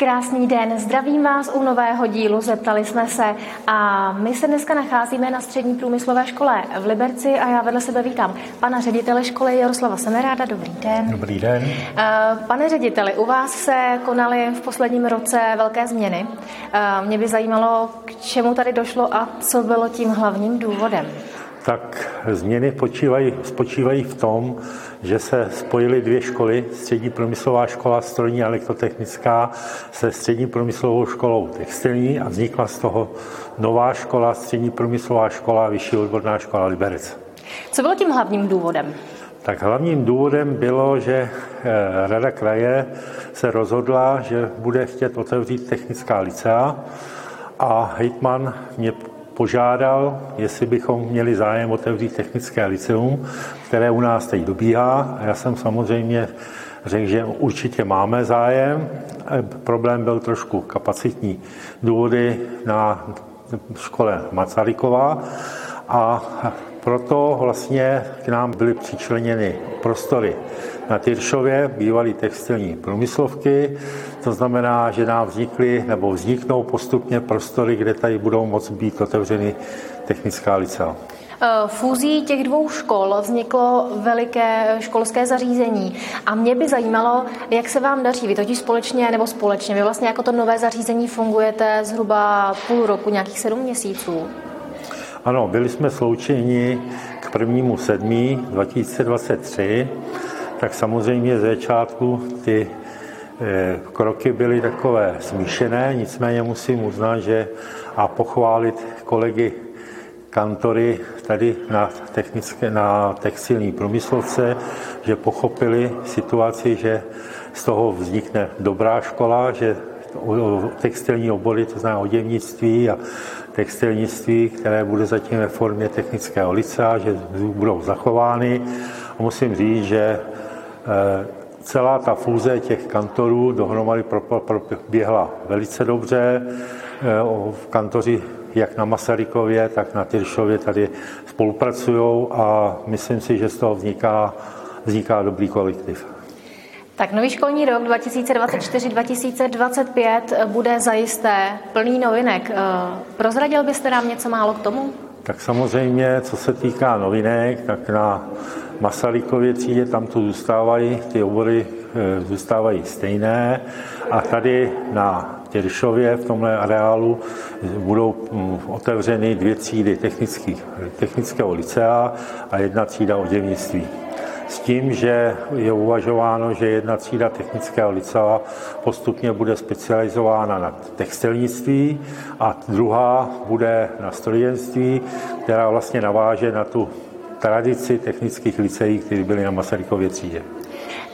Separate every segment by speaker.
Speaker 1: Krásný den, zdravím vás u nového dílu, zeptali jsme se a my se dneska nacházíme na střední průmyslové škole v Liberci a já vedle sebe vítám pana ředitele školy Jaroslava Semeráda, dobrý den.
Speaker 2: Dobrý den.
Speaker 1: Eh, pane řediteli, u vás se konaly v posledním roce velké změny. Eh, mě by zajímalo, k čemu tady došlo a co bylo tím hlavním důvodem.
Speaker 2: Tak změny počívají, spočívají v tom, že se spojily dvě školy, střední průmyslová škola strojní a elektrotechnická se střední průmyslovou školou textilní a vznikla z toho nová škola, střední průmyslová škola, vyšší odborná škola Liberec.
Speaker 1: Co bylo tím hlavním důvodem?
Speaker 2: Tak hlavním důvodem bylo, že eh, Rada kraje se rozhodla, že bude chtět otevřít technická licea a hejtman mě požádal, jestli bychom měli zájem otevřít technické liceum, které u nás teď dobíhá. A já jsem samozřejmě řekl, že určitě máme zájem. Problém byl trošku kapacitní důvody na škole Masaryková a proto vlastně k nám byly přičleněny prostory na Tyršově, bývalý textilní průmyslovky. To znamená, že nám vznikly nebo vzniknou postupně prostory, kde tady budou moct být otevřeny technická licea.
Speaker 1: Eh, fúzí těch dvou škol vzniklo veliké školské zařízení a mě by zajímalo, jak se vám daří. Vy totiž společně nebo společně, vy vlastně jako to nové zařízení fungujete zhruba půl roku, nějakých sedm měsíců.
Speaker 2: Ano, byli jsme sloučeni k prvnímu sedmí 2023 tak samozřejmě ze začátku ty eh, kroky byly takové smíšené, nicméně musím uznat, že a pochválit kolegy kantory tady na, technické, na textilní průmyslovce, že pochopili situaci, že z toho vznikne dobrá škola, že textilní obory, to znamená oděvnictví a textilnictví, které bude zatím ve formě technického licea, že budou zachovány. A musím říct, že Eh, celá ta fúze těch kantorů dohromady proběhla velice dobře. Eh, kantoři jak na Masarykově, tak na Tyršově tady spolupracují a myslím si, že z toho vzniká, vzniká dobrý kolektiv.
Speaker 1: Tak nový školní rok 2024-2025 bude zajisté plný novinek. Eh, prozradil byste nám něco málo k tomu?
Speaker 2: Tak samozřejmě, co se týká novinek, tak na Masarykově třídě tam to zůstávají, ty obory eh, zůstávají stejné a tady na Těršově v tomhle areálu budou hm, otevřeny dvě třídy technického licea a jedna třída oděvnictví. S tím, že je uvažováno, že jedna třída technického licea postupně bude specializována na textilnictví a druhá bude na strojenství, která vlastně naváže na tu tradici technických liceí, které byly na Masarykově třídě.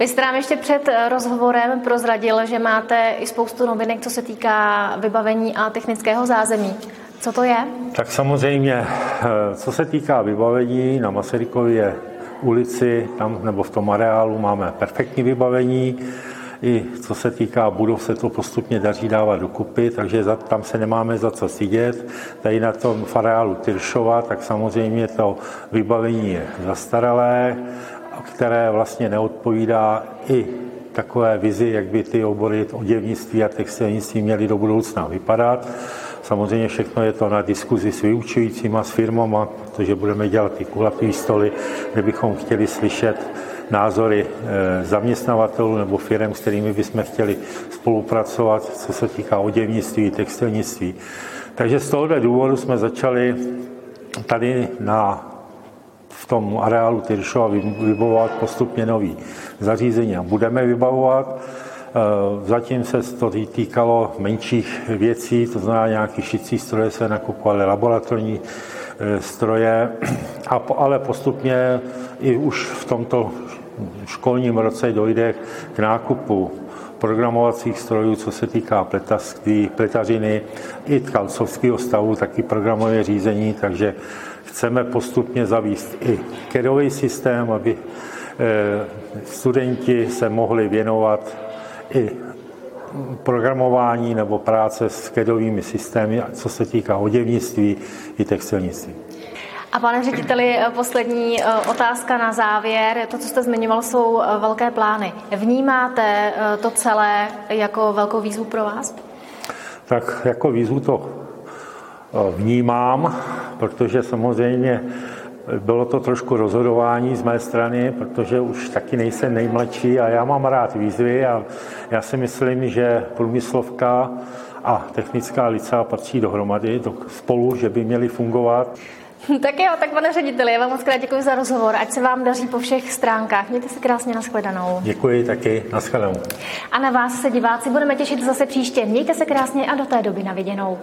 Speaker 1: Vy jste nám ještě před rozhovorem prozradil, že máte i spoustu novinek, co se týká vybavení a technického zázemí. Co to je?
Speaker 2: Tak samozřejmě, eh, co se týká vybavení, na Masarykově ulici, tam nebo v tom areálu máme perfektní vybavení. I co se týká budov, se to postupně daří dávat dokupy, takže za, tam se nemáme za co stydět. Tady na tom fareálu Tyršova, tak samozřejmě to vybavení je zastaralé, které vlastně neodpovídá i takové vizi, jak by ty obory oděvnictví a textilnictví měly do budoucna vypadat. Samozřejmě všechno je to na diskuzi s vyučujícíma, s firmama, protože budeme dělat i kulatý stoly, kde bychom chtěli slyšet názory eh, zaměstnavatelů nebo firm, s kterými bychom chtěli spolupracovat, co se týká oděvnictví, textilnictví. Takže z tohoto důvodu jsme začali tady na v tom areálu Tyršova vybavovat postupně nový zařízení a budeme vybavovat. Eh, zatím se to týkalo menších věcí, to znamená nějaký šicí stroje se nakupovaly, laboratorní eh, stroje, ale postupně i už v tomto školním roce dojde k nákupu programovacích strojů, co se týká pletařiny i tkalcovského stavu, taky programové řízení, takže chceme postupně zavíst i kedový systém, aby eh, studenti se mohli věnovat i programování nebo práce s kedovými systémy, co se týká oděvnictví i textilnictví.
Speaker 1: A pane řediteli, poslední otázka na závěr. To, co jste zmiňoval, jsou velké plány. Vnímáte to celé jako velkou výzvu pro vás?
Speaker 2: Tak jako výzvu to vnímám, protože samozřejmě bylo to trošku rozhodování z mé strany, protože už taky nejsem nejmladší a já mám rád výzvy a já si myslím, že průmyslovka a technická licea patří dohromady do, spolu, že by měly fungovat.
Speaker 1: Tak jo, tak pane řediteli, já vám moc krát děkuji za rozhovor, ať se vám daří po všech stránkách. Mějte se krásně nashledanou.
Speaker 2: Děkuji taky, nashledanou.
Speaker 1: A na vás se diváci budeme těšit zase příště. Mějte se krásně a do té doby na viděnou.